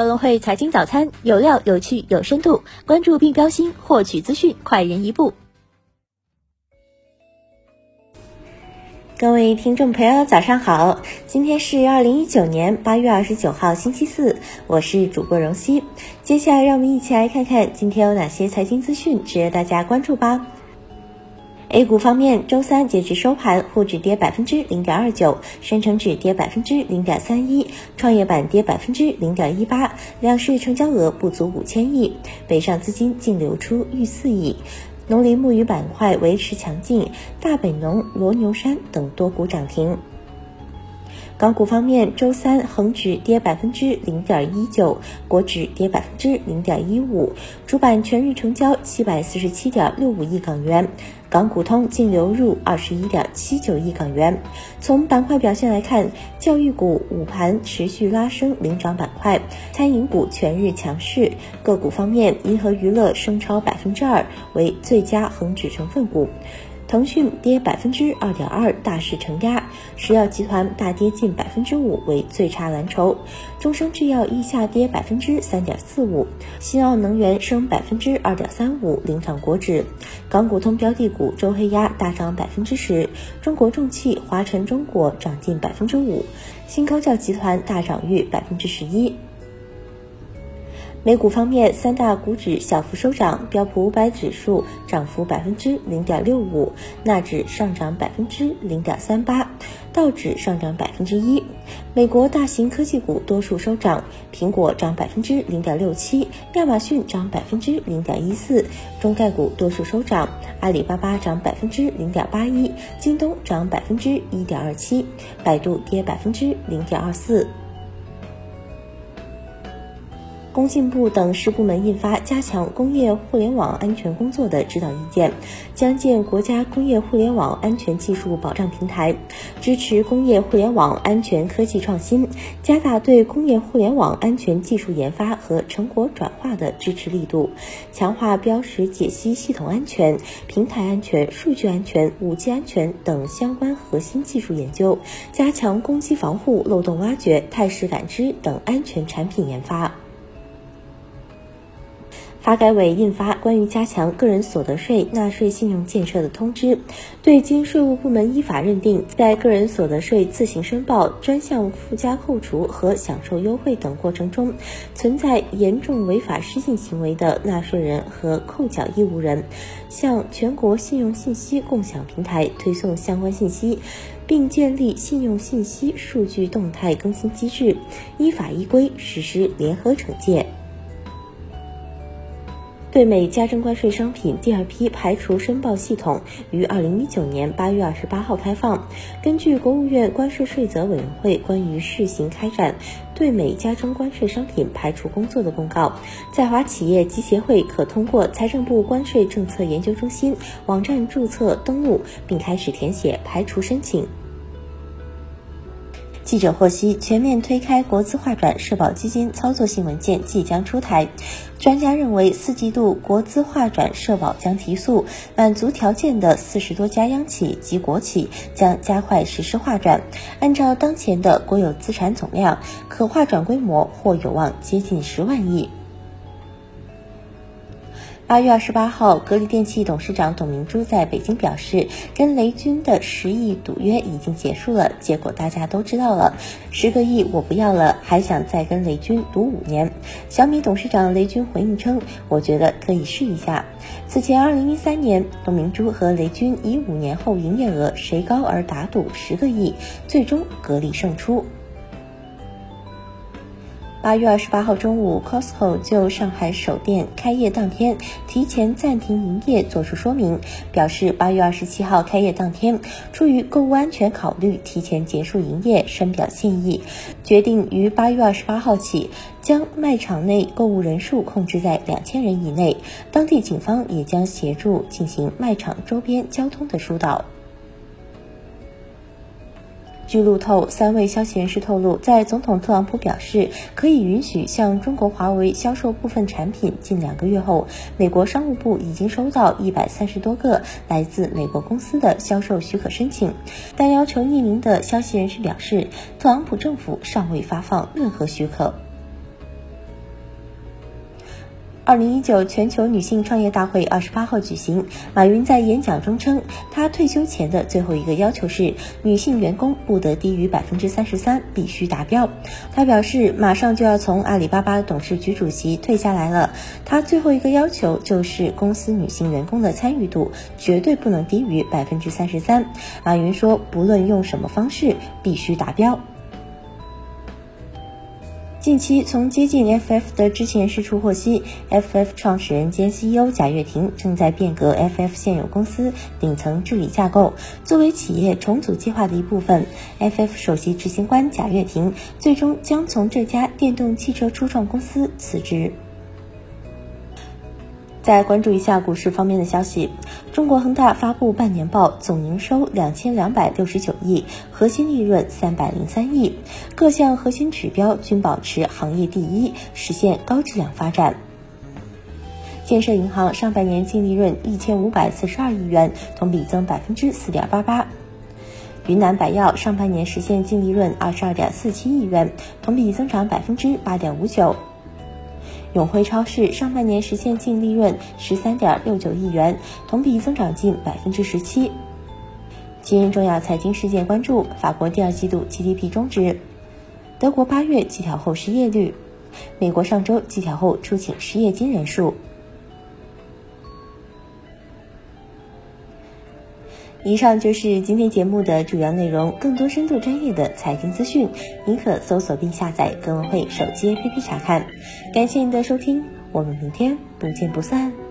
高隆汇财经早餐有料、有趣、有深度，关注并标新，获取资讯快人一步。各位听众朋友，早上好！今天是二零一九年八月二十九号，星期四，我是主播荣熙。接下来，让我们一起来看看今天有哪些财经资讯值得大家关注吧。A 股方面，周三截至收盘，沪指跌百分之零点二九，深成指跌百分之零点三一，创业板跌百分之零点一八，两市成交额不足五千亿，北上资金净流出逾四亿。农林牧渔板块维持强劲，大本农、罗牛山等多股涨停。港股方面，周三恒指跌百分之零点一九，国指跌百分之零点一五，主板全日成交七百四十七点六五亿港元，港股通净流入二十一点七九亿港元。从板块表现来看，教育股午盘持续拉升领涨板块，餐饮股全日强势。个股方面，银河娱乐升超百分之二，为最佳恒指成分股。腾讯跌百分之二点二，大势承压；石药集团大跌近百分之五，为最差蓝筹；中生制药亦下跌百分之三点四五；新奥能源升百分之二点三五，领涨国指。港股通标的股周黑鸭大涨百分之十，中国重汽、华晨中国涨近百分之五，新高教集团大涨逾百分之十一。美股方面，三大股指小幅收涨，标普五百指数涨幅百分之零点六五，纳指上涨百分之零点三八，道指上涨百分之一。美国大型科技股多数收涨，苹果涨百分之零点六七，亚马逊涨百分之零点一四，中概股多数收涨，阿里巴巴涨百分之零点八一，京东涨百分之一点二七，百度跌百分之零点二四。工信部等十部门印发加强工业互联网安全工作的指导意见，将建国家工业互联网安全技术保障平台，支持工业互联网安全科技创新，加大对工业互联网安全技术研发和成果转化的支持力度，强化标识解析系统安全、平台安全、数据安全、五 G 安全等相关核心技术研究，加强攻击防护、漏洞挖掘、态势感知等安全产品研发。发改委印发关于加强个人所得税纳税信用建设的通知，对经税务部门依法认定在个人所得税自行申报、专项附加扣除和享受优惠等过程中存在严重违法失信行为的纳税人和扣缴义务人，向全国信用信息共享平台推送相关信息，并建立信用信息数据动态更新机制，依法依规实施联合惩戒。对美加征关税商品第二批排除申报系统于二零一九年八月二十八号开放。根据国务院关税税则委员会关于试行开展对美加征关税商品排除工作的公告，在华企业及协会可通过财政部关税政策研究中心网站注册登录，并开始填写排除申请。记者获悉，全面推开国资划转社保基金操作性文件即将出台。专家认为，四季度国资划转社保将提速，满足条件的四十多家央企及国企将加快实施划转。按照当前的国有资产总量，可划转规模或有望接近十万亿。八月二十八号，格力电器董事长董明珠在北京表示，跟雷军的十亿赌约已经结束了，结果大家都知道了，十个亿我不要了，还想再跟雷军赌五年。小米董事长雷军回应称，我觉得可以试一下。此前，二零一三年，董明珠和雷军以五年后营业额谁高而打赌十个亿，最终格力胜出。八月二十八号中午，Costco 就上海首店开业当天提前暂停营业作出说明，表示八月二十七号开业当天出于购物安全考虑提前结束营业，深表歉意，决定于八月二十八号起将卖场内购物人数控制在两千人以内，当地警方也将协助进行卖场周边交通的疏导。据路透，三位消息人士透露，在总统特朗普表示可以允许向中国华为销售部分产品近两个月后，美国商务部已经收到一百三十多个来自美国公司的销售许可申请，但要求匿名的消息人士表示，特朗普政府尚未发放任何许可。二零一九全球女性创业大会二十八号举行，马云在演讲中称，他退休前的最后一个要求是女性员工不得低于百分之三十三，必须达标。他表示，马上就要从阿里巴巴董事局主席退下来了，他最后一个要求就是公司女性员工的参与度绝对不能低于百分之三十三。马云说，不论用什么方式，必须达标。近期，从接近 FF 的知情人士处获悉，FF 创始人兼 CEO 贾跃亭正在变革 FF 现有公司顶层治理架构。作为企业重组计划的一部分，FF 首席执行官贾跃亭最终将从这家电动汽车初创公司辞职。再关注一下股市方面的消息，中国恒大发布半年报，总营收两千两百六十九亿，核心利润三百零三亿，各项核心指标均保持行业第一，实现高质量发展。建设银行上半年净利润一千五百四十二亿元，同比增百分之四点八八。云南白药上半年实现净利润二十二点四七亿元，同比增长百分之八点五九。永辉超市上半年实现净利润十三点六九亿元，同比增长近百分之十七。今日重要财经事件关注：法国第二季度 GDP 中值，德国八月季调后失业率，美国上周季调后出请失业金人数。以上就是今天节目的主要内容。更多深度专业的财经资讯，您可搜索并下载格文汇手机 APP 查看。感谢您的收听，我们明天不见不散。